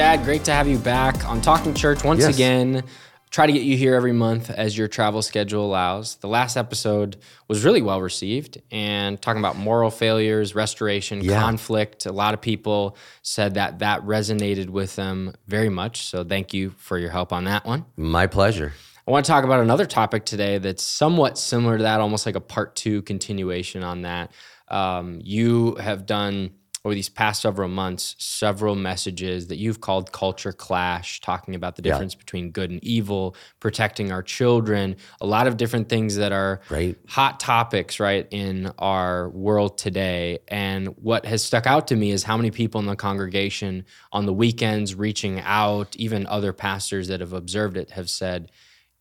Dad, great to have you back on Talking Church once Yes. again. Try to get you here every month as your travel schedule allows. The last episode was really well received and talking about moral failures, restoration, Yeah. conflict. A lot of people said that that resonated with them very much. So thank you for your help on that one. My pleasure. I want to talk about another topic today that's somewhat similar to that, almost like a part two continuation on that. Um, you have done over these past several months several messages that you've called culture clash, talking about the Yeah. difference between good and evil, protecting our children, a lot of different things that are Right. hot topics, right, in our world today. And what has stuck out to me is how many people in the congregation on the weekends reaching out, even other pastors that have observed it have said,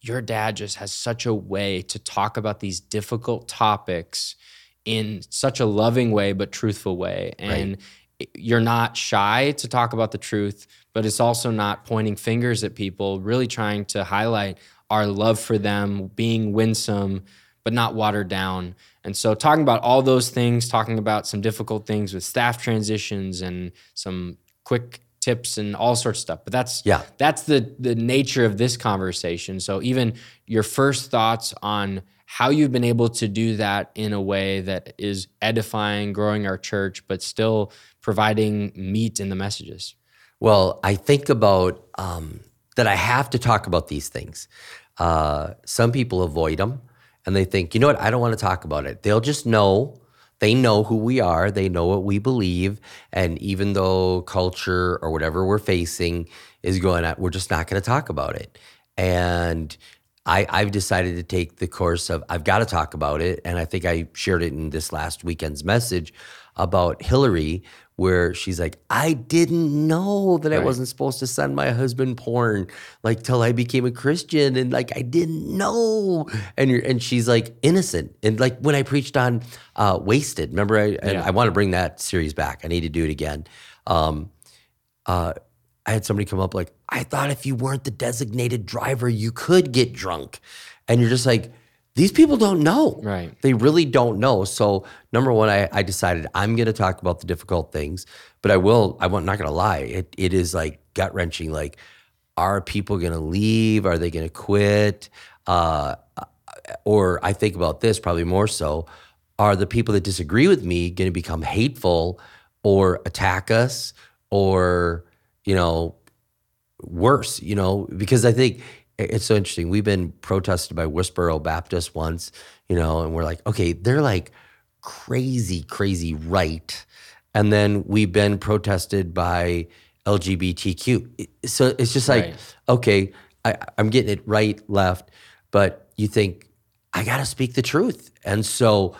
Your dad just has such a way to talk about these difficult topics in such a loving way, but truthful way. And you're not shy to talk about the truth, but it's also not pointing fingers at people, really trying to highlight our love for them, being winsome, but not watered down. And so, talking about all those things, talking about some difficult things with staff transitions and some quick tips and all sorts of stuff. But that's Yeah. that's the the nature of this conversation. So, even your first thoughts on how you've been able to do that in a way that is edifying, growing our church, but still providing meat in the messages. Well, I think about um, that I have to talk about these things. Uh, some people avoid them and they think, you know what, I don't want to talk about it. They'll just know, they know who we are, they know what we believe. And even though culture or whatever we're facing is going on, we're just not going to talk about it. And I, I've decided to take the course of I've got to talk about it. And I think I shared it in this last weekend's message about Hillary, where she's like, I didn't know that I wasn't supposed to send my husband porn like till I became a Christian. And like I didn't know. And you're and she's like innocent. And like when I preached on uh wasted, remember I and Yeah. I want to bring that series back. I need to do it again. Um uh I had somebody come up like, I thought if you weren't the designated driver, you could get drunk. And you're just like, these people don't know. Right. They really don't know. So number one, I, I decided I'm going to talk about the difficult things, but I will. I'm not going to lie. It it is like gut wrenching. Like, are people going to leave? Are they going to quit? Uh, or I think about this probably more so. Are the people that disagree with me going to become hateful or attack us or you know worse? You know because I think it's so interesting. We've been protested by Westboro Baptist once, you know, and we're like, okay, they're like crazy, crazy right. And then we've been protested by LGBTQ. So it's just like, Right. okay, I, I'm getting it right, left, but you think, I got to speak the truth. And so,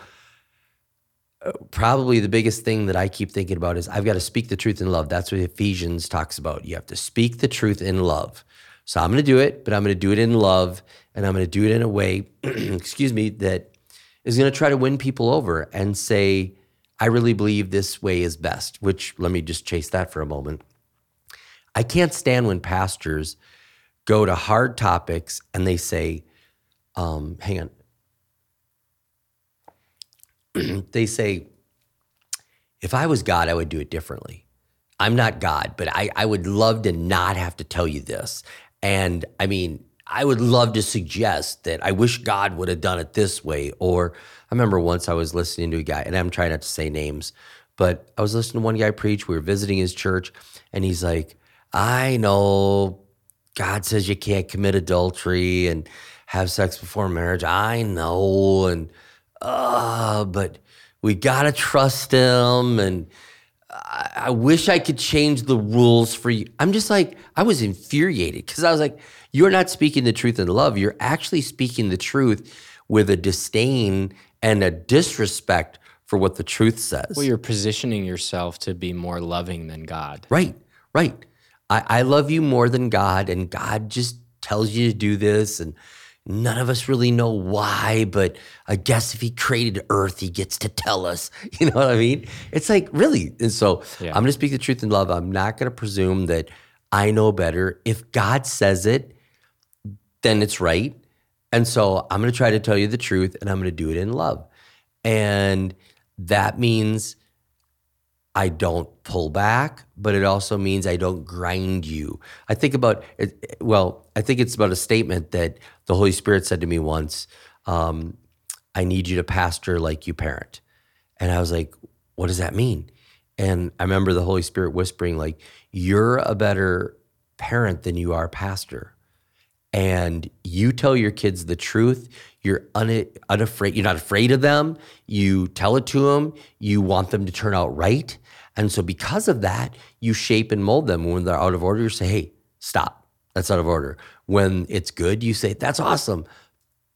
probably the biggest thing that I keep thinking about is I've got to speak the truth in love. That's what Ephesians talks about. You have to speak the truth in love. So I'm going to do it, but I'm going to do it in love and I'm going to do it in a way, excuse me, that is going to try to win people over and say, I really believe this way is best, which let me just chase that for a moment. I can't stand when pastors go to hard topics and they say, um, hang on. they say, if I was God, I would do it differently. I'm not God, but I, I would love to not have to tell you this. And I mean, I would love to suggest that I wish God would have done it this way. Or I remember once I was listening to a guy, and I'm trying not to say names, but I was listening to one guy preach. We were visiting his church, and he's like, I know God says you can't commit adultery and have sex before marriage. I know. And, uh, but we got to trust him. And I, I wish I could change the rules for you. I'm just like, I was infuriated because I was like, you're not speaking the truth in love. You're actually speaking the truth with a disdain and a disrespect for what the truth says. Well, you're positioning yourself to be more loving than God. Right, right. I, I love you more than God, and God just tells you to do this, and none of us really know why, but I guess if He created Earth, He gets to tell us. You know what I mean? It's like, really? And so Yeah. I'm going to speak the truth in love. I'm not going to presume that I know better. If God says it, then it's right. And so I'm going to try to tell you the truth, and I'm going to do it in love. And that means I don't pull back, but it also means I don't grind you. I think about it, well, I think it's about a statement that the Holy Spirit said to me once um, I need you to pastor like you parent. And I was like, what does that mean? And I remember the Holy Spirit whispering, like, you're a better parent than you are pastor. And you tell your kids the truth. You're un- unafraid. You're not afraid of them. You tell it to them. You want them to turn out right. And so, because of that, you shape and mold them. When they're out of order, you say, hey, stop. That's out of order. When it's good, you say, that's awesome.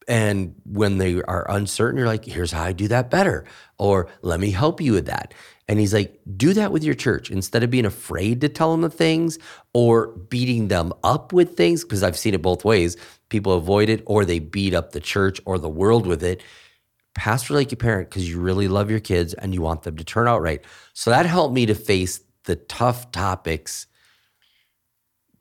And when they are uncertain, you're like, here's how I do that better. Or let me help you with that. And he's like, do that with your church instead of being afraid to tell them the things or beating them up with things. Because I've seen it both ways. People avoid it or they beat up the church or the world with it. Pastor like your parent because you really love your kids and you want them to turn out right. So that helped me to face the tough topics,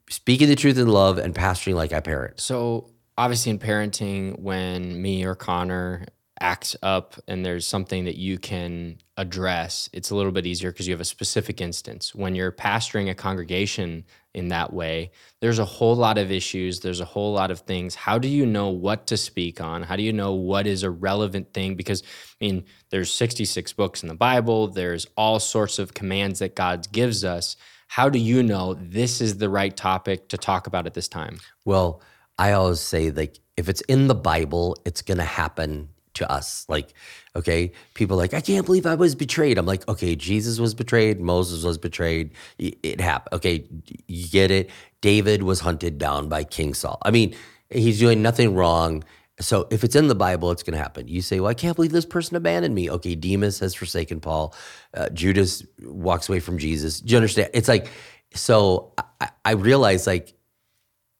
speaking the truth in love and pastoring like I parent. So obviously in parenting, when me or Connor acts up and there's something that you can address, it's a little bit easier because you have a specific instance. When you're pastoring a congregation in that way, there's a whole lot of issues, there's a whole lot of things. How do you know what to speak on? How do you know what is a relevant thing? Because I mean, there's 66 books in the Bible, there's all sorts of commands that God gives us. How do you know this is the right topic to talk about at this time? Well, I always say like if it's in the Bible, it's going to happen to us. Like, okay, people like, I can't believe I was betrayed. I'm like, okay, Jesus was betrayed, Moses was betrayed. It happened. Okay, you get it. David was hunted down by King Saul. I mean, he's doing nothing wrong. So if it's in the Bible, it's going to happen. You say, well, I can't believe this person abandoned me. Okay, Demas has forsaken Paul. Uh, Judas walks away from Jesus. Do you understand? It's like, so I, I realize like,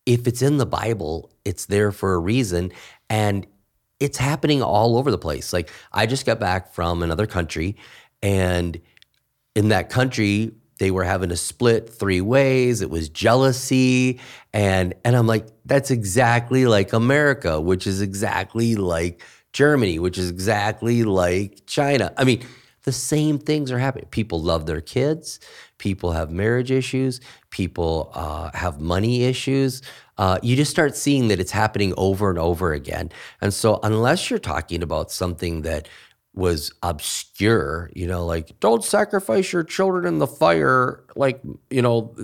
if it's in the Bible, it's there for a reason. And it's happening all over the place. Like I just got back from another country and in that country they were having to split three ways. It was jealousy and and I'm like that's exactly like America, which is exactly like Germany, which is exactly like China. I mean, the same things are happening. People love their kids. People have marriage issues. People uh, have money issues. Uh, you just start seeing that it's happening over and over again. And so, unless you're talking about something that was obscure, you know, like don't sacrifice your children in the fire, like, you know,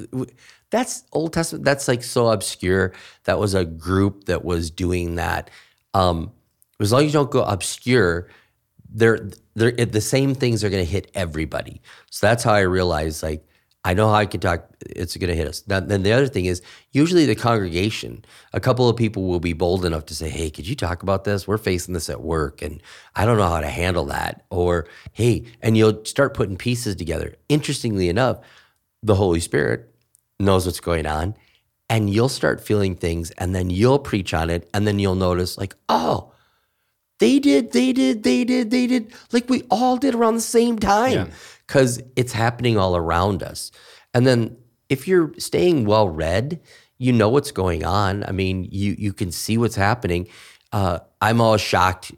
that's Old Testament. That's like so obscure. That was a group that was doing that. Um, as long as you don't go obscure, they're they're the same things are going to hit everybody. So that's how I realized like I know how I can talk. It's going to hit us. Now, then the other thing is usually the congregation, a couple of people will be bold enough to say, "Hey, could you talk about this? We're facing this at work, and I don't know how to handle that." Or, "Hey," and you'll start putting pieces together. Interestingly enough, the Holy Spirit knows what's going on, and you'll start feeling things, and then you'll preach on it, and then you'll notice, like, "Oh." They did, they did, they did, they did. Like we all did around the same time because yeah. it's happening all around us. And then if you're staying well read, you know what's going on. I mean, you you can see what's happening. Uh, I'm all shocked.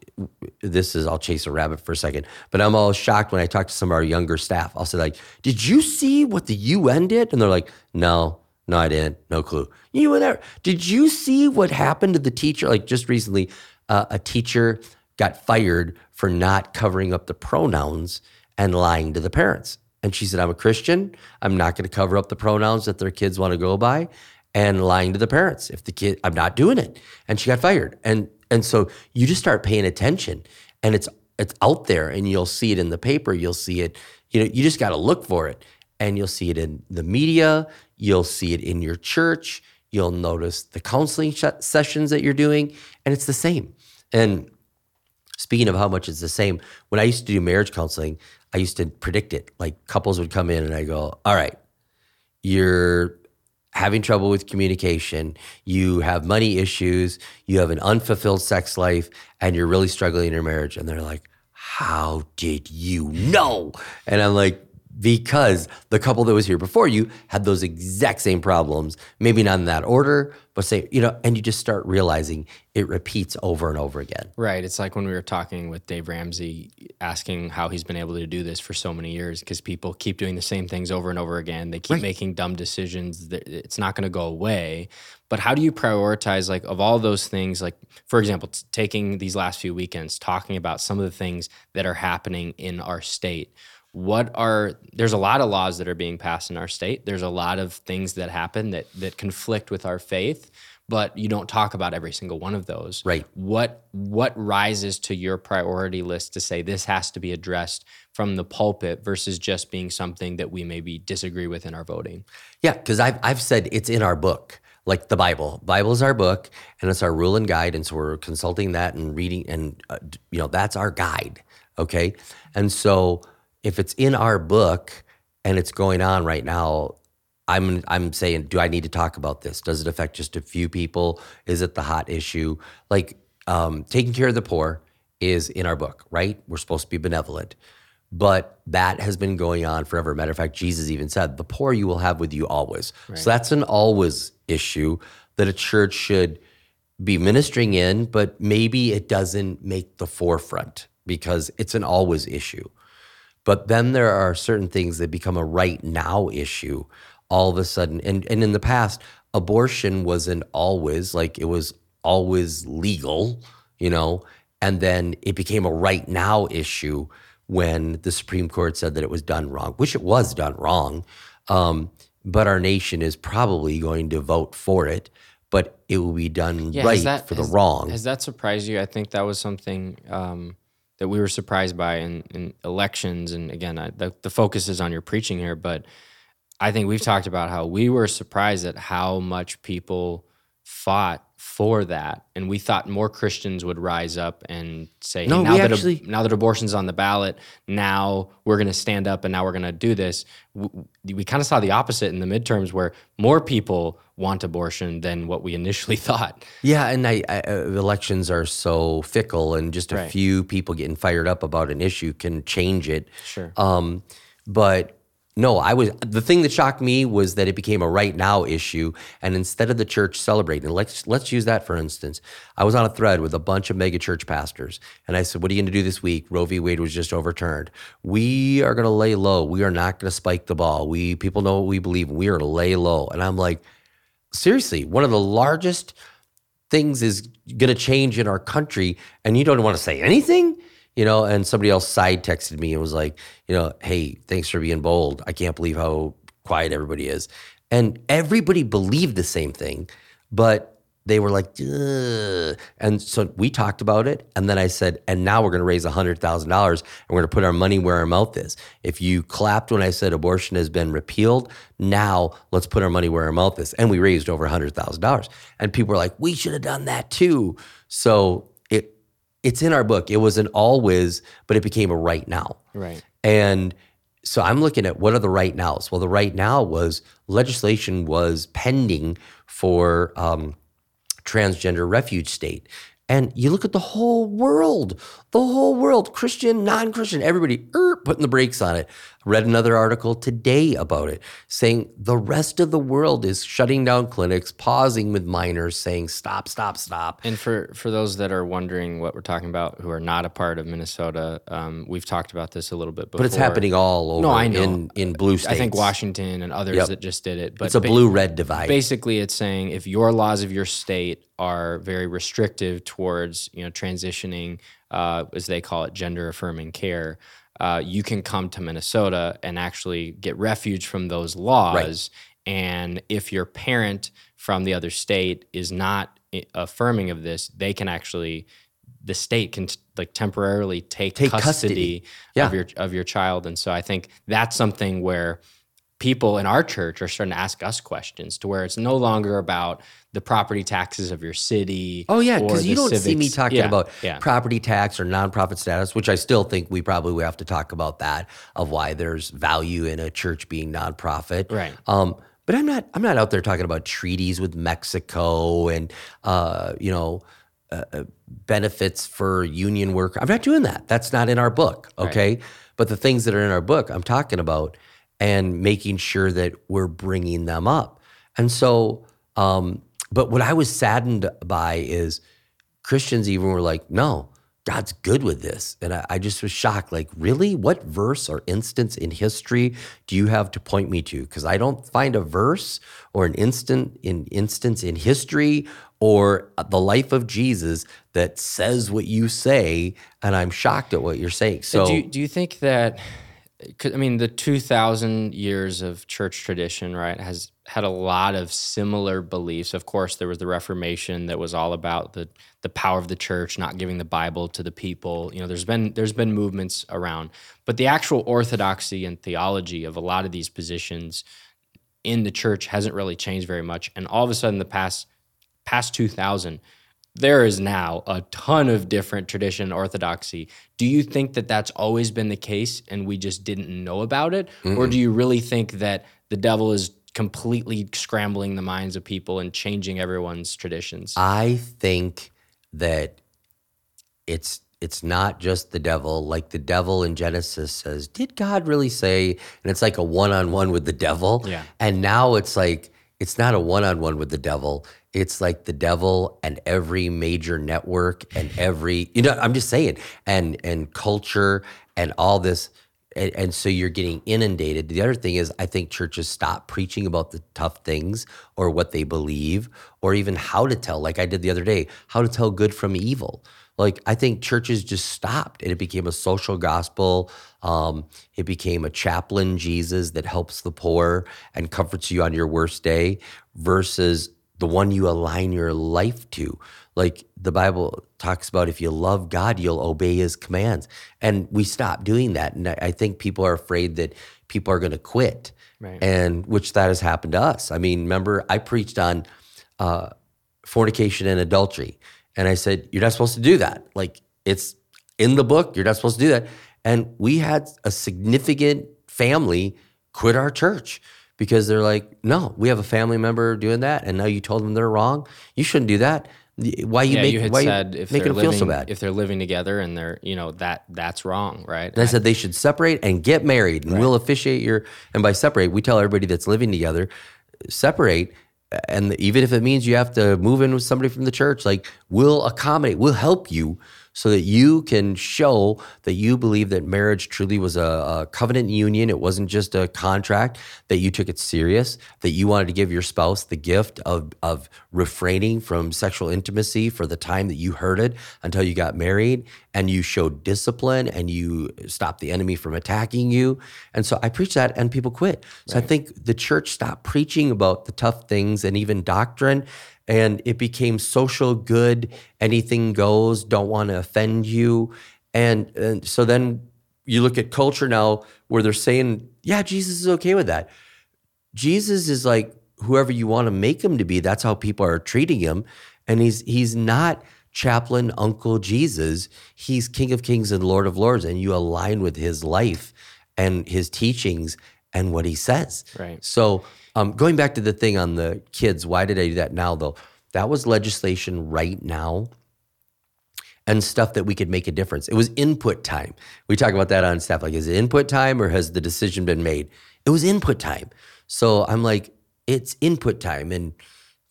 This is I'll chase a rabbit for a second, but I'm all shocked when I talk to some of our younger staff. I'll say like, "Did you see what the UN did?" And they're like, "No, no, I didn't. No clue." You were there. Did you see what happened to the teacher? Like just recently, uh, a teacher got fired for not covering up the pronouns and lying to the parents. And she said, I'm a Christian. I'm not going to cover up the pronouns that their kids want to go by and lying to the parents. If the kid, I'm not doing it. And she got fired. And and so you just start paying attention and it's it's out there and you'll see it in the paper. You'll see it, you know, you just got to look for it. And you'll see it in the media. You'll see it in your church. You'll notice the counseling sh- sessions that you're doing. And it's the same. And speaking of how much it's the same, when I used to do marriage counseling, I used to predict it. Like couples would come in and I go, all right, you're having trouble with communication, you have money issues, you have an unfulfilled sex life, and you're really struggling in your marriage. And they're like, how did you know? And I'm like, because the couple that was here before you had those exact same problems, maybe not in that order, but say, you know, and you just start realizing it repeats over and over again. Right. It's like when we were talking with Dave Ramsey, asking how he's been able to do this for so many years because people keep doing the same things over and over again. They keep Right. making dumb decisions. It's not going to go away. But how do you prioritize, like, of all those things, like, for example, t- taking these last few weekends, talking about some of the things that are happening in our state? What are there's a lot of laws that are being passed in our state. There's a lot of things that happen that that conflict with our faith, but you don't talk about every single one of those Right. what what rises to your priority list to say this has to be addressed from the pulpit versus just being something that we maybe disagree with in our voting Yeah, because I've I've said it's in our book, like the Bible. Bible is our book, and it's our rule and guide, and so we're consulting that and reading, and uh, you know that's our guide. Okay, and so if it's in our book and it's going on right now, I'm I'm saying, do I need to talk about this? Does it affect just a few people? Is it the hot issue? Like um, taking care of the poor is in our book, right? We're supposed to be benevolent. But that has been going on forever. Matter of fact, Jesus even said, the poor you will have with you always. So that's an always issue that a church should be ministering in, but maybe it doesn't make the forefront because it's an always issue. But then there are certain things that become a right now issue all of a sudden. And and in the past, abortion wasn't always like it was always legal, you know, and then it became a right now issue when the Supreme Court said that it was done wrong, which it was done wrong. Um, but our nation is probably going to vote for it, but it will be done has right that- for the has- wrong. has that surprised you i think that was something um, that we were surprised by in, in elections. And again I, the, the focus is on your preaching here but i think we've talked about how we were surprised at how much people fought for that. And we thought more christians would rise up and say hey, No, now we that ab- actually- now that abortion's on the ballot now we're going to stand up and now we're going to do this. W- we kind of saw the opposite in the midterms where more people want abortion than what we initially thought Yeah, and I, I, uh, elections are so fickle, and just a Right. few people getting fired up about an issue can change it. Sure. Um, but no, I was the thing that shocked me was that it became a right now issue, and instead of the church celebrating, let's let's use that for instance. I was on a thread with a bunch of mega church pastors, and I said, "What are you going to do this week? Roe v. Wade was just overturned. We are going to lay low. We are not going to spike the ball. We people know what we believe. We are going to lay low." And I'm like, seriously, one of the largest things is going to change in our country and you don't want to say anything you know and somebody else side texted me and was like you know hey thanks for being bold. I can't believe how quiet everybody is. And everybody believed the same thing but they were like Ugh. and so we talked about it and then i said and now we're going to raise $100000 and we're going to put our money where our mouth is. If you clapped when i said abortion has been repealed now let's put our money where our mouth is. And we raised over $100000 and people were like we should have done that too. So it it's in our book. It was an always but it became a right now. Right. And so I'm looking at what are the right nows. Well, the right now was legislation was pending for um, transgender refuge state. And you look at the whole world, the whole world, Christian, non Christian, everybody er, putting the brakes on it. Read another article today about it saying the rest of the world is shutting down clinics, pausing with minors, saying stop, stop, stop. And for for those that are wondering what we're talking about, who are not a part of Minnesota, um, we've talked about this a little bit before. But it's happening all over No, I know. in, in blue states. I think Washington and others Yep. that just did it. But It's a ba- blue red divide. basically, it's saying if your laws of your state are very restrictive towards you know transitioning, uh, as they call it, gender affirming care. Uh, you can come to Minnesota and actually get refuge from those laws. And if your parent from the other state is not affirming of this, they can actually, the state can like temporarily take, Take custody, custody. Yeah. of your of your child. And so I think that's something where people in our church are starting to ask us questions to where it's no longer about the property taxes of your city. Oh yeah, because you don't see me talking Yeah, about yeah. property tax or nonprofit status, which I still think we probably have to talk about that of why there's value in a church being nonprofit. Right. Um, but I'm not. I'm not out there talking about treaties with Mexico and uh, you know uh, uh, benefits for union work. I'm not doing that. That's not in our book. Okay. but the things that are in our book, I'm talking about, and making sure that we're bringing them up. And so, um, but what I was saddened by is Christians even were like, no, God's good with this. And I, I, just was shocked. Like, really? What verse or instance in history do you have to point me to? Because I don't find a verse or an instant in instance in history or the life of Jesus that says what you say. And I'm shocked at what you're saying. So do you, do you think that I mean, the 2,000 years of church tradition, right, has had a lot of similar beliefs. Of course, there was the Reformation that was all about the the power of the church, not giving the Bible to the people. You know, there's been there's been movements around, but the actual orthodoxy and theology of a lot of these positions in the church hasn't really changed very much. And all of a sudden, the past past 2,000 there is now a ton of different tradition orthodoxy. Do you think that that's always been the case and we just didn't know about it? mm Or do you really think that the devil is completely scrambling the minds of people and changing everyone's traditions? I think that it's it's not just the devil like the devil in genesis says did god really say and it's like a one-on-one with the devil yeah and now it's like it's not a one-on-one with the devil. It's like the devil and every major network and every you know i'm just saying and and culture and all this and, and, so you're getting inundated. The other thing is i think churches stop preaching about the tough things or what they believe or even how to tell. Like i did the other day how to tell good from evil like i think churches just stopped and it became a social gospel um, it became a chaplain jesus that helps the poor and comforts you on your worst day versus the one you align your life to. Like the Bible talks about, if you love God, you'll obey his commands. And we stop doing that. And I think people are afraid that people are going to quit. Right. And which that has happened to us. I mean, remember, I preached on uh, fornication and adultery. And I said, you're not supposed to do that. Like it's in the book, you're not supposed to do that. And we had a significant family quit our church because they're like, no, we have a family member doing that, and now you told them they're wrong. You shouldn't do that. Why you yeah, make? You why said you if making them living, feel so bad? If they're living together and they're, you know, that that's wrong, right? And I, I said they should separate and get married, and right. we'll officiate your. And by separate, we tell everybody that's living together, separate. And even if it means you have to move in with somebody from the church, like we'll accommodate, we'll help you so that you can show that you believe that marriage truly was a, a, covenant union. It wasn't just a contract, that you took it serious, that you wanted to give your spouse the gift of, of refraining from sexual intimacy for the time that you heard it until you got married, and you showed discipline and you stopped the enemy from attacking you. And so I preach that, and people quit. So right. I think the church stopped preaching about the tough things and even doctrine and it became social good anything goes don't want to offend you and, and so then you look at culture now where they're saying yeah jesus is okay with that jesus is like whoever you want to make him to be that's how people are treating him and he's he's not chaplain uncle jesus he's king of kings and lord of lords and you align with his life and his teachings and what he says right so um, going back to the thing on the kids, why did I do that now though? That was legislation right now and stuff that we could make a difference. It was input time. We talk about that on staff. Like, is it input time or has the decision been made? It was input time. So I'm like, it's input time. And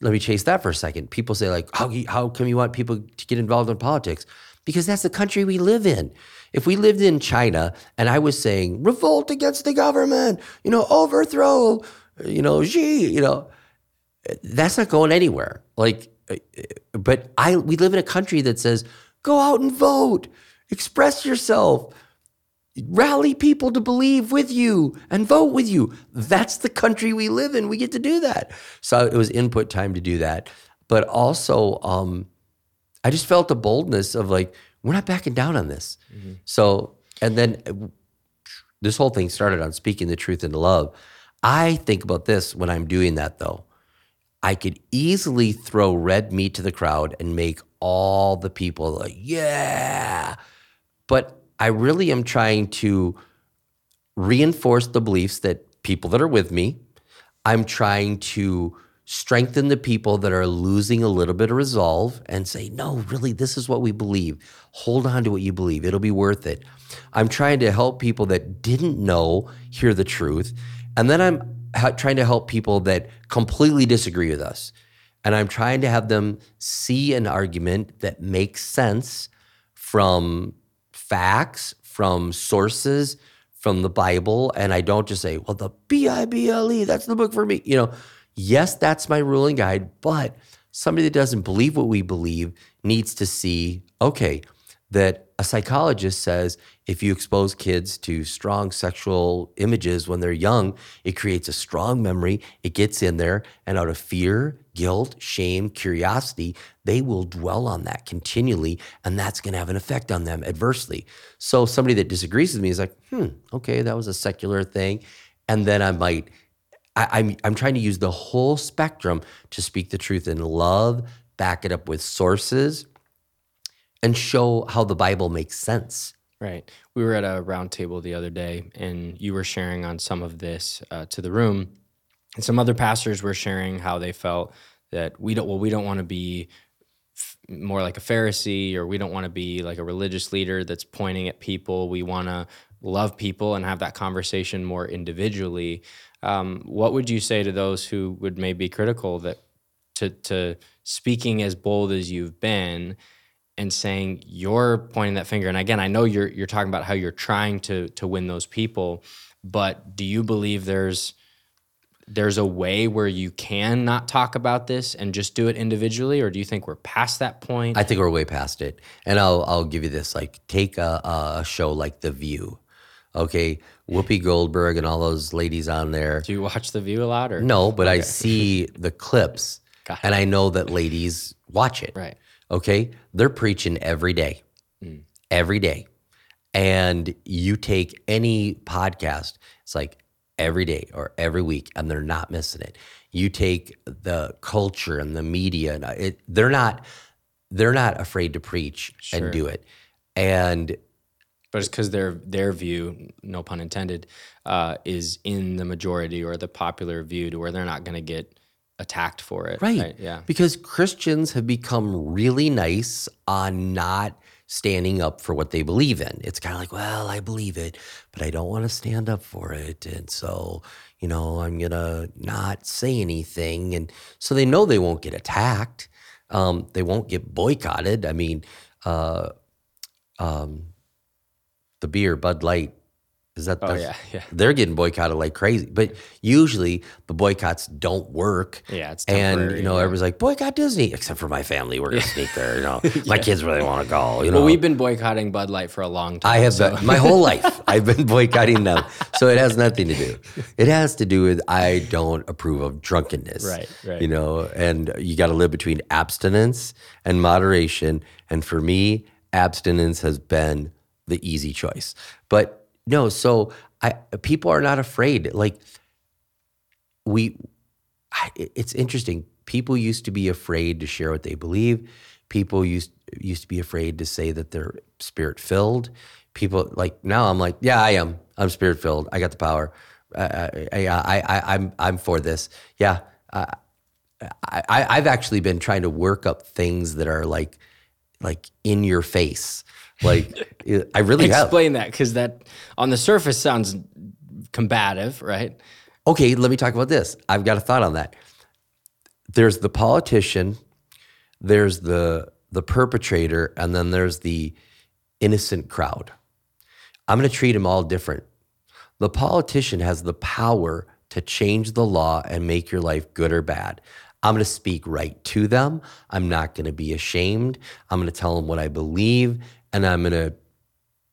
let me chase that for a second. People say, like, how, how come you want people to get involved in politics? Because that's the country we live in. If we lived in China and I was saying, revolt against the government, you know, overthrow you know, Xi, you know, that's not going anywhere. Like, but I we live in a country that says go out and vote, express yourself, rally people to believe with you and vote with you. That's the country we live in. We get to do that. So it was input time to do that, but also um, I just felt the boldness of like we're not backing down on this. Mm-hmm. So and then this whole thing started on speaking the truth in love. I think about this when I'm doing that though. I could easily throw red meat to the crowd and make all the people like, yeah. But I really am trying to reinforce the beliefs that people that are with me, I'm trying to strengthen the people that are losing a little bit of resolve and say, no, really, this is what we believe. Hold on to what you believe. It'll be worth it. I'm trying to help people that didn't know hear the truth. And then I'm trying to help people that completely disagree with us. And I'm trying to have them see an argument that makes sense from facts, from sources, from the Bible. And I don't just say, well, the B I B L E, that's the book for me. You know, yes, that's my ruling guide, but somebody that doesn't believe what we believe needs to see, okay, that a psychologist says if you expose kids to strong sexual images when they're young, it creates a strong memory. It gets in there, and out of fear, guilt, shame, curiosity, they will dwell on that continually, and that's going to have an effect on them adversely. So, somebody that disagrees with me is like, hmm, okay, that was a secular thing. And then I might, I, I'm, I'm trying to use the whole spectrum to speak the truth in love, back it up with sources and show how the Bible makes sense. Right. We were at a roundtable the other day, and you were sharing on some of this uh, to the room, and some other pastors were sharing how they felt that we don't. Well, we don't want to be more like a Pharisee, or we don't want to be like a religious leader that's pointing at people. We want to love people and have that conversation more individually. Um, what would you say to those who would maybe be critical that to to speaking as bold as you've been? and saying you're pointing that finger and again i know you're you're talking about how you're trying to to win those people but do you believe there's there's a way where you can not talk about this and just do it individually or do you think we're past that point? I think we're way past it. And i'll i'll give you this like take a, a show like the view okay? Whoopi goldberg and all those ladies on there. Do you watch the view a lot or? No but okay. i see the clips and i know that ladies watch it right. okay, they're preaching every day, mm. every day. And you take any podcast, it's like every day or every week, and they're not missing it. You take the culture and the media, and it, they're not they're not afraid to preach sure. and do it. And but it's because their their view, no pun intended, uh, is in the majority or the popular view to where they're not going to get attacked for it. Right. right. Yeah. Because Christians have become really nice on not standing up for what they believe in. It's kind of like, well, I believe it, but I don't want to stand up for it. And so, you know, I'm going to not say anything. And so they know they won't get attacked. Um, they won't get boycotted. I mean, uh, um, the beer, Bud Light, is that? Oh yeah, yeah. They're getting boycotted like crazy, but usually the boycotts don't work. Yeah, it's and you know yeah. everybody's like boycott Disney, except for my family. We're gonna sneak there. You know, my kids really want to go. You know, well, we've been boycotting Bud Light for a long time. I have so. been, my whole life. I've been boycotting them, so it has nothing to do. It has to do with I don't approve of drunkenness. Right, right. You know, and you got to live between abstinence and moderation. And for me, abstinence has been the easy choice, but no, so I people are not afraid. Like we, I, it's interesting. People used to be afraid to share what they believe. People used used to be afraid to say that they're spirit filled. People like now I'm like, yeah, I am. I'm spirit filled. I got the power. I, I, I, I'm I'm for this. Yeah. Uh, I, I've actually been trying to work up things that are like like in your face like I really explain have. that because that on the surface sounds combative, right? Okay, let me talk about this. I've got a thought on that. There's the politician, there's the the perpetrator, and then there's the innocent crowd. I'm going to treat them all different. The politician has the power to change the law and make your life good or bad. I'm going to speak right to them. I'm not going to be ashamed. I'm going to tell them what I believe and I'm going to,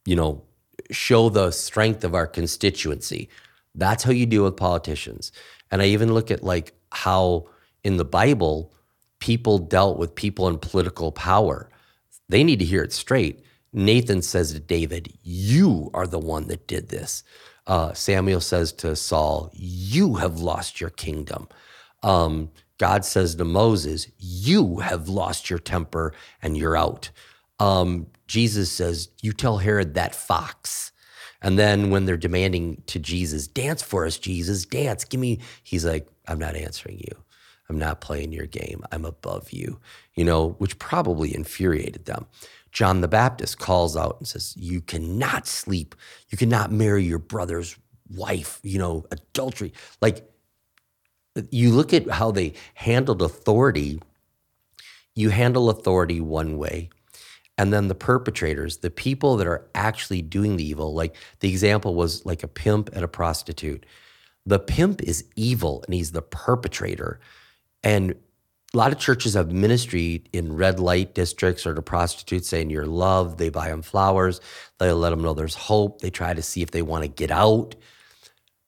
you know, show the strength of our constituency. That's how you deal with politicians. And I even look at like how in the Bible, people dealt with people in political power. They need to hear it straight. Nathan says to David, You are the one that did this. Uh, Samuel says to Saul, You have lost your kingdom. Um, God says to Moses, You have lost your temper and you're out. Um, Jesus says, You tell Herod that fox. And then when they're demanding to Jesus, dance for us, Jesus, dance, give me, he's like, I'm not answering you. I'm not playing your game. I'm above you, you know, which probably infuriated them. John the Baptist calls out and says, You cannot sleep. You cannot marry your brother's wife, you know, adultery. Like, you look at how they handled authority, you handle authority one way. And then the perpetrators, the people that are actually doing the evil, like the example was like a pimp and a prostitute. The pimp is evil and he's the perpetrator. And a lot of churches have ministry in red light districts or to prostitutes saying you're loved. They buy them flowers. They let them know there's hope. They try to see if they want to get out.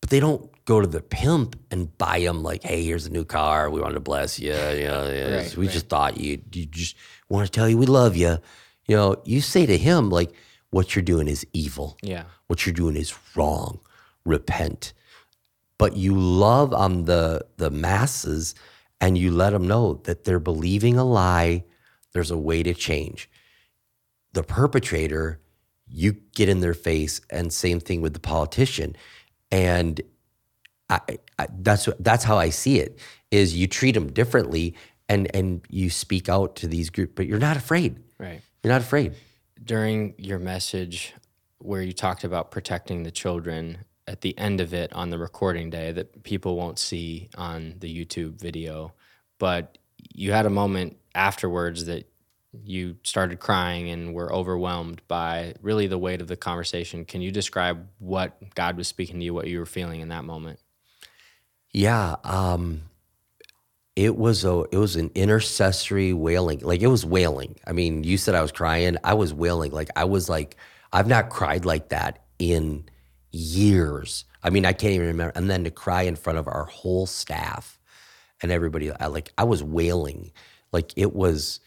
But they don't go to the pimp and buy them like, hey, here's a new car. We wanted to bless you. Yeah, yeah. Right, we right. just thought you, you just want to tell you we love you. You know, you say to him, like, what you're doing is evil. Yeah. What you're doing is wrong. Repent. But you love on the the masses and you let them know that they're believing a lie. There's a way to change. The perpetrator, you get in their face, and same thing with the politician. And I, I, that's that's how I see it. Is you treat them differently, and and you speak out to these groups, but you're not afraid. Right. You're not afraid. During your message, where you talked about protecting the children, at the end of it on the recording day that people won't see on the YouTube video, but you had a moment afterwards that you started crying and were overwhelmed by really the weight of the conversation. Can you describe what God was speaking to you, what you were feeling in that moment? Yeah, um, it was a it was an intercessory wailing. Like it was wailing. I mean, you said I was crying. I was wailing. Like I was like I've not cried like that in years. I mean, I can't even remember. And then to cry in front of our whole staff and everybody, I, like I was wailing, like it was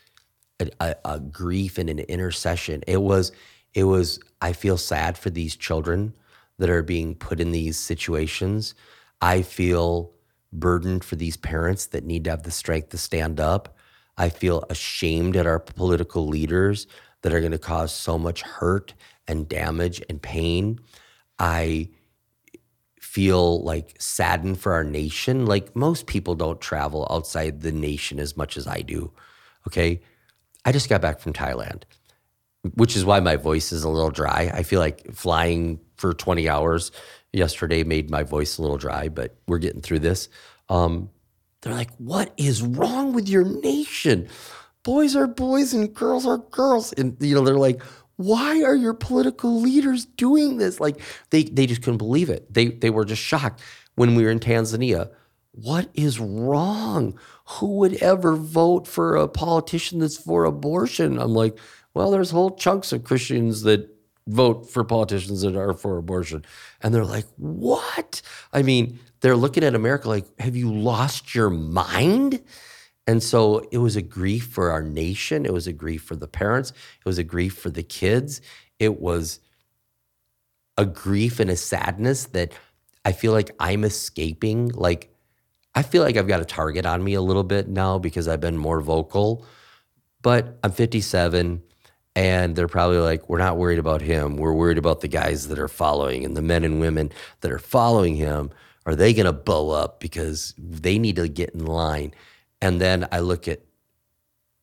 a, a, a grief and an intercession. It was, it was. I feel sad for these children that are being put in these situations. I feel burdened for these parents that need to have the strength to stand up. I feel ashamed at our political leaders that are going to cause so much hurt and damage and pain. I feel like saddened for our nation. Like most people don't travel outside the nation as much as I do. Okay. I just got back from Thailand, which is why my voice is a little dry. I feel like flying for 20 hours yesterday made my voice a little dry, but we're getting through this. Um, they're like, what is wrong with your nation? Boys are boys and girls are girls. And, you know, they're like, why are your political leaders doing this? Like they they just couldn't believe it. They they were just shocked when we were in Tanzania. What is wrong? Who would ever vote for a politician that's for abortion? I'm like, well, there's whole chunks of Christians that vote for politicians that are for abortion. And they're like, what? I mean, they're looking at America like, have you lost your mind? And so it was a grief for our nation. It was a grief for the parents. It was a grief for the kids. It was a grief and a sadness that I feel like I'm escaping. Like, I feel like I've got a target on me a little bit now because I've been more vocal. But I'm 57 and they're probably like, we're not worried about him. We're worried about the guys that are following and the men and women that are following him. Are they going to bow up because they need to get in line? And then I look at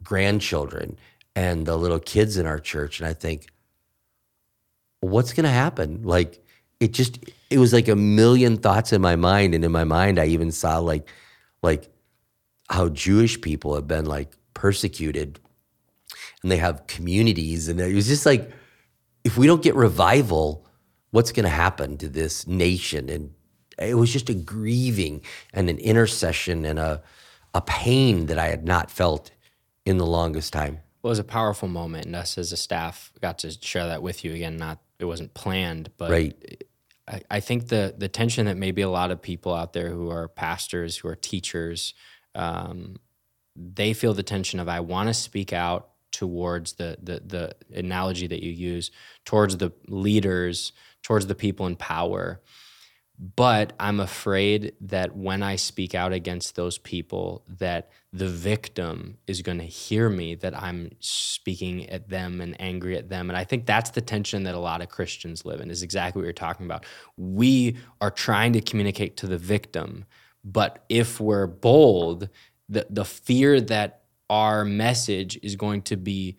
grandchildren and the little kids in our church, and I think, what's going to happen? Like, it just, it was like a million thoughts in my mind. And in my mind, I even saw like, like how Jewish people have been like persecuted and they have communities. And it was just like, if we don't get revival, what's going to happen to this nation? And it was just a grieving and an intercession and a, a pain that I had not felt in the longest time. Well, it was a powerful moment, and us as a staff got to share that with you again. Not it wasn't planned, but right. I, I think the the tension that maybe a lot of people out there who are pastors, who are teachers, um, they feel the tension of I want to speak out towards the the the analogy that you use towards the leaders, towards the people in power. But i'm afraid that when i speak out against those people that the victim is going to hear me that i'm speaking at them and angry at them. And i think that's the tension that a lot of christians live in is exactly what you're talking about. We are trying to communicate to the victim but if we're bold the the fear that our message is going to be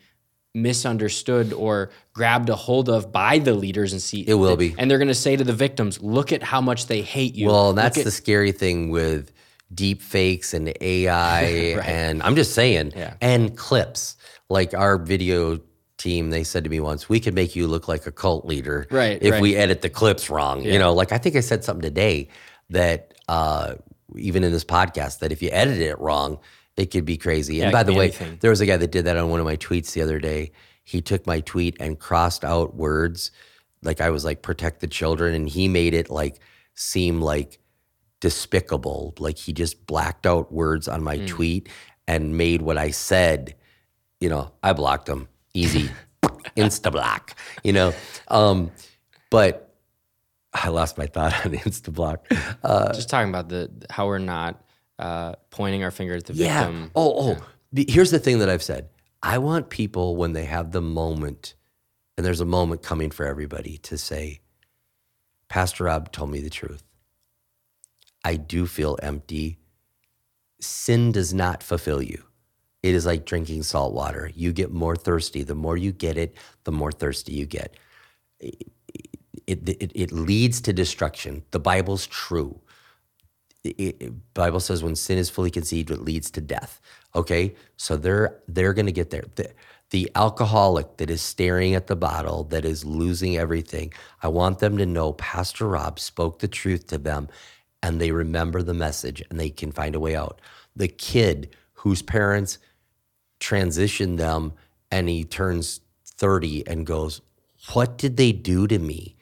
misunderstood or grabbed a hold of by the leaders and see It will be. and they're going to say to the victims look at how much they hate you Well, that's at- the scary thing with deep fakes and AI Right. and I'm just saying Yeah. and clips. Like our video team, they said to me once, we could make you look like a cult leader Right, if right. we edit the clips wrong. Yeah. You know, like I think I said something today that uh even in this podcast that if you edit it wrong, it could be crazy. Yeah, and by the way, anything. there was a guy that did that on one of my tweets the other day. He took my tweet and crossed out words like I was like protect the children and he made it like seem like despicable. Like he just blacked out words on my tweet and made what I said, you know, I blocked him easy, insta block, you know. Um, but I lost my thought on insta block. Uh, just talking about the how we're not uh, pointing our finger at the yeah. victim Oh, oh. Be- Here's the thing that I've said. I want people when they have the moment, and there's a moment coming for everybody to say, Pastor Rob told me the truth. I do feel empty. Sin does not fulfill you. It is like drinking salt water. You get more thirsty. The more you get it, the more thirsty you get. It, it, it leads to destruction. The Bible's true it, Bible says when sin is fully conceived, it leads to death. Okay, so they're they're going to get there. The, the alcoholic that is staring at the bottle, that is losing everything. I want them to know Pastor Rob spoke the truth to them, and they remember the message, and they can find a way out. The kid whose parents transition them, and he turns thirty and goes, "What did they do to me?"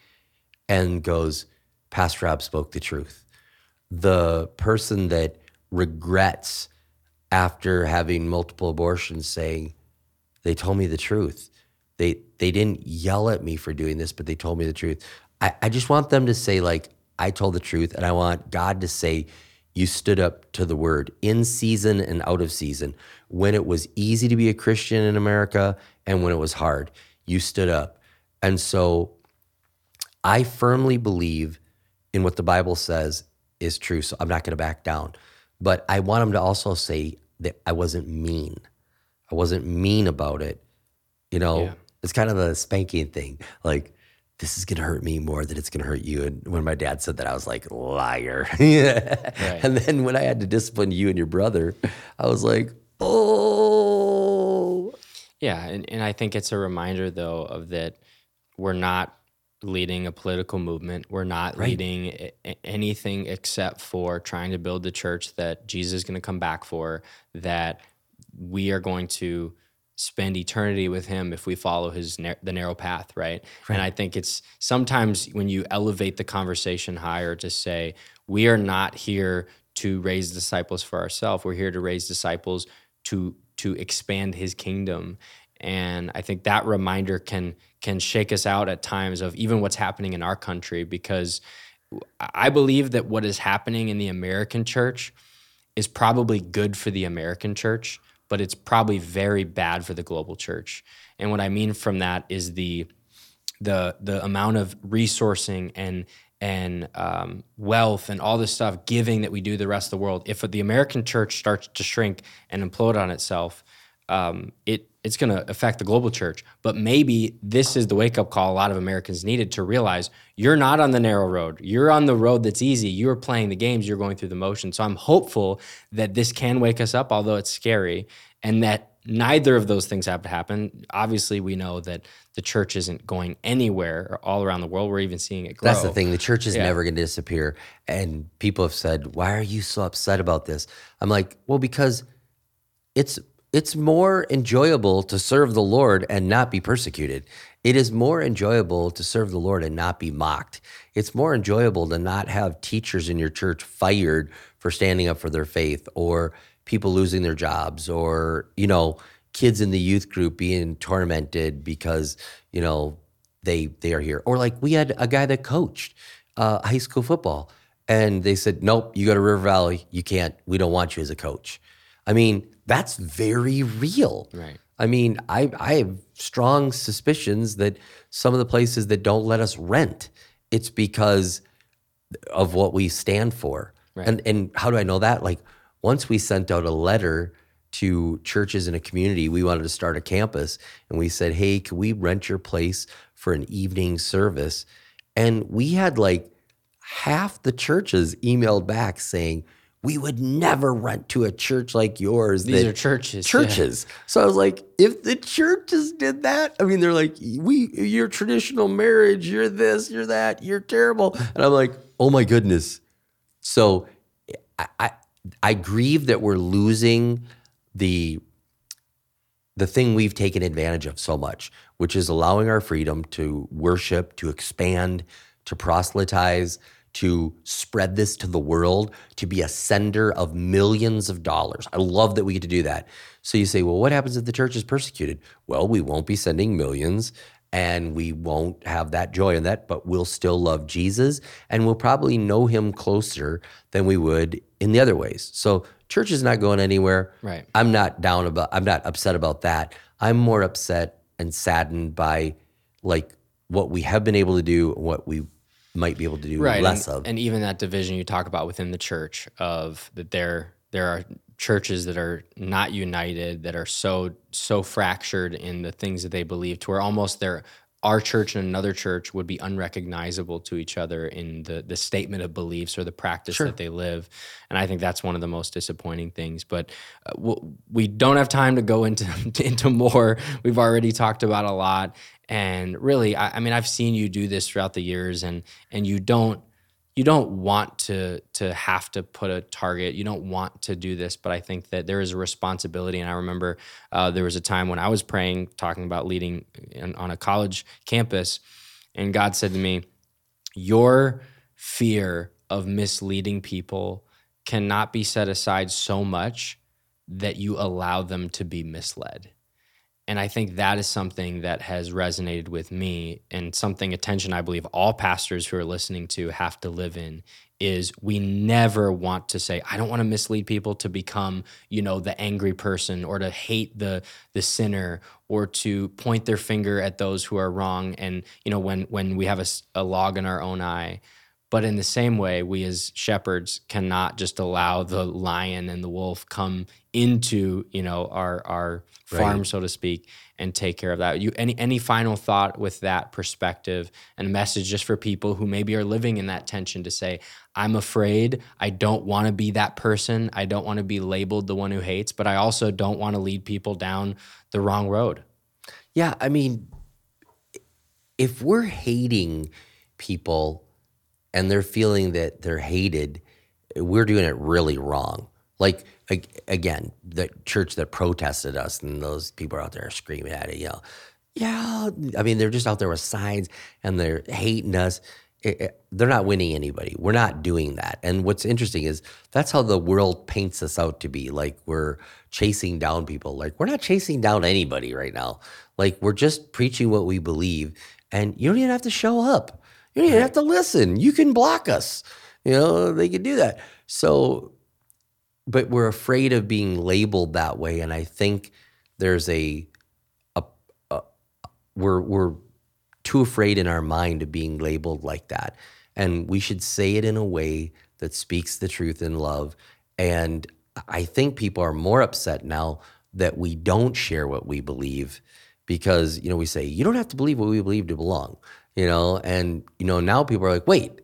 and goes, Pastor Rob spoke the truth the person that regrets after having multiple abortions saying they told me the truth. They they didn't yell at me for doing this but they told me the truth. I, I just want them to say like i told the truth and i want god to say you stood up to the word in season and out of season. When it was easy to be a christian in america and when it was hard you stood up. And so I firmly believe in what the Bible says is true. So I'm not going to back down. But I want him to also say that I wasn't mean. I wasn't mean about it. You know, Yeah. it's kind of the spanking thing. Like, this is going to hurt me more than it's going to hurt you. And when my dad said that, I was like, liar. And then when I had to discipline you and your brother, I was like, oh. Yeah, and, and I think it's a reminder though of that we're not leading a political movement. We're not leading a- a- anything except for trying to build the church that Jesus is going to come back for, that we are going to spend eternity with him if we follow his nar- the narrow path, right? And I think it's sometimes when you elevate the conversation higher to say we are not here to raise disciples for ourselves. We're here to raise disciples to to expand his kingdom. And I think that reminder can can shake us out at times of even what's happening in our country because I believe that what is happening in the American church is probably good for the American church, but it's probably very bad for the global church. And what I mean from that is the the the amount of resourcing and and um, wealth and all this stuff giving that we do the rest of the world. If the American church starts to shrink and implode on itself, um, it it's going to affect the global church. But maybe this is the wake up call a lot of Americans needed to realize you're not on the narrow road. You're on the road that's easy. You're playing the games. You're going through the motion. So I'm hopeful that this can wake us up, although it's scary, and that neither of those things have to happen. Obviously, we know that the church isn't going anywhere all around the world. We're even seeing it grow. That's the thing. The church is Yeah. never going to disappear. And people have said, "Why are you so upset about this?" I'm like, "Well, because it's it's more enjoyable to serve the Lord and not be persecuted. It is more enjoyable to serve the Lord and not be mocked. It's more enjoyable to not have teachers in your church fired for standing up for their faith or people losing their jobs or, you know, kids in the youth group being tormented because, you know, they they are here. Or like we had a guy that coached uh, high school football and they said, "Nope, you go to River Valley. You can't. We don't want you as a coach." I mean, that's very real. Right. I mean, I I have strong suspicions that some of the places that don't let us rent, it's because of what we stand for. Right. And and how do I know that? Like once we sent out a letter to churches in a community, we wanted to start a campus, and we said, "Hey, can we rent your place for an evening service?" And we had like half the churches emailed back saying, we would never rent to a church like yours. These are churches. Churches. Yeah. So I was like, if the churches did that, I mean, they're like, we, your traditional marriage, you're this, you're that, you're terrible. And I'm like, oh my goodness. So I, I, I grieve that we're losing the the thing we've taken advantage of so much, which is allowing our freedom to worship, to expand, to proselytize, to spread this to the world, to be a sender of millions of dollars. I love that we get to do that. So you say, well, what happens if the church is persecuted? Well, we won't be sending millions and we won't have that joy in that, but we'll still love Jesus and we'll probably know him closer than we would in the other ways. So church is not going anywhere. Right. I'm not down about I'm not upset about that. I'm more upset and saddened by like what we have been able to do, what we might be able to do right. less and, of. And even that division you talk about within the church of that there there are churches that are not united, that are so so fractured in the things that they believe to where almost they're our church and another church would be unrecognizable to each other in the the statement of beliefs or the practice sure. that they live and i think that's one of the most disappointing things but uh, we don't have time to go into into more we've already talked about a lot and really I, I mean i've seen you do this throughout the years and and you don't you don't want to to have to put a target. You don't want to do this, but I think that there is a responsibility. And I remember uh, there was a time when I was praying, talking about leading in, on a college campus, and God said to me, "Your fear of misleading people cannot be set aside so much that you allow them to be misled." And I think that is something that has resonated with me and something attention I believe all pastors who are listening to have to live in is we never want to say I don't want to mislead people to become, you know, the angry person or to hate the the sinner or to point their finger at those who are wrong. And you know when when we have a, a log in our own eye. But in the same way, we as shepherds cannot just allow the lion and the wolf come into you know our our farm, right. so to speak, and take care of that. You any any final thought with that perspective and a message just for people who maybe are living in that tension to say, I'm afraid. I don't want to be that person. I don't want to be labeled the one who hates, but I also don't want to lead people down the wrong road. Yeah, I mean, if we're hating people and they're feeling that they're hated, we're doing it really wrong. Like again, the church that protested us and those people are out there screaming at it, you know, yeah. I mean, they're just out there with signs and they're hating us. It, it, they're not winning anybody. We're not doing that. And what's interesting is that's how the world paints us out to be. Like we're chasing down people. Like we're not chasing down anybody right now. Like we're just preaching what we believe, and you don't even have to show up. You don't even have to listen. You can block us. You know, they can do that. So, but we're afraid of being labeled that way. And I think there's a, a, a we're, we're too afraid in our mind of being labeled like that. And we should say it in a way that speaks the truth in love. And I think people are more upset now that we don't share what we believe because, you know, we say, you don't have to believe what we believe to belong you know, and you know, now people are like, wait,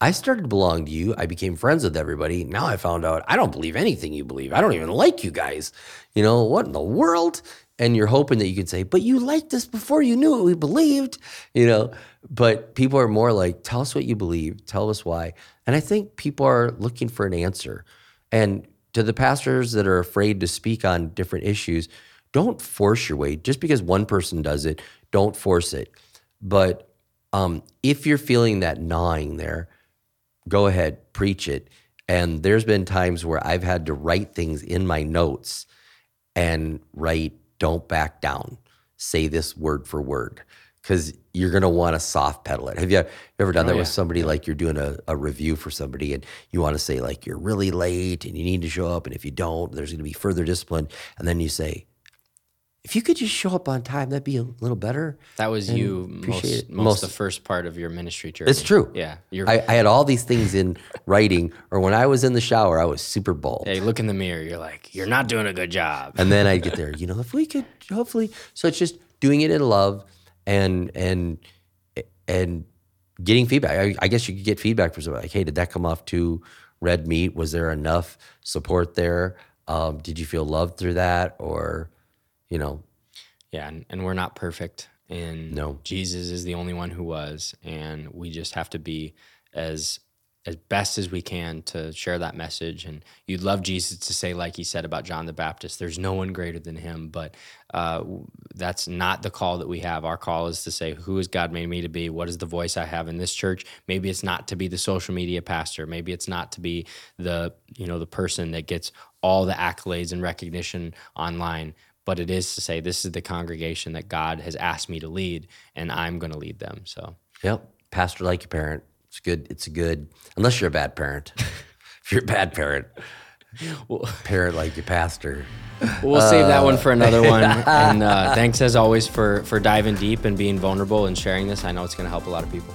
I started to belong to you. I became friends with everybody. Now I found out I don't believe anything you believe. I don't even like you guys. You know, what in the world? And you're hoping that you can say, but you liked us before you knew what we believed, you know. But people are more like, tell us what you believe, tell us why. And I think people are looking for an answer. And to the pastors that are afraid to speak on different issues, don't force your way. Just because one person does it, don't force it. But um, if you're feeling that gnawing there, go ahead, preach it. And there's been times where I've had to write things in my notes and write, don't back down, say this word for word, because you're going to want to soft pedal it. Have you ever done oh, that yeah. with somebody? Like you're doing a, a review for somebody and you want to say, like, you're really late and you need to show up. And if you don't, there's going to be further discipline. And then you say, if you could just show up on time, that'd be a little better. That was you most, most, Most- the first part of your ministry journey. It's true. Yeah. I, I had all these things in writing, or when I was in the shower, I was super bold. yeah, you look in the mirror, you're like, you're not doing a good job. And then I'd get there, you know, if we could hopefully. So it's just doing it in love and and and getting feedback. I, I guess you could get feedback from somebody like, hey, did that come off too red meat? Was there enough support there? Um, did you feel loved through that? Or, you know, Yeah, and, and we're not perfect. And No. Jesus is the only one who was, and we just have to be as as best as we can to share that message. And you'd love Jesus to say, like he said about John the Baptist, "There's no one greater than him." But uh, that's not the call that we have. Our call is to say, "Who has God made me to be? What is the voice I have in this church?" Maybe it's not to be the social media pastor. Maybe it's not to be the you know the person that gets all the accolades and recognition online but it is to say this is the congregation that God has asked me to lead, and I'm going to lead them. So yep, pastor like your parent. It's good. It's a good, unless you're a bad parent. if you're a bad parent, parent like your pastor. we'll save that one for another one. And uh, thanks as always for for diving deep and being vulnerable and sharing this. I know it's going to help a lot of people.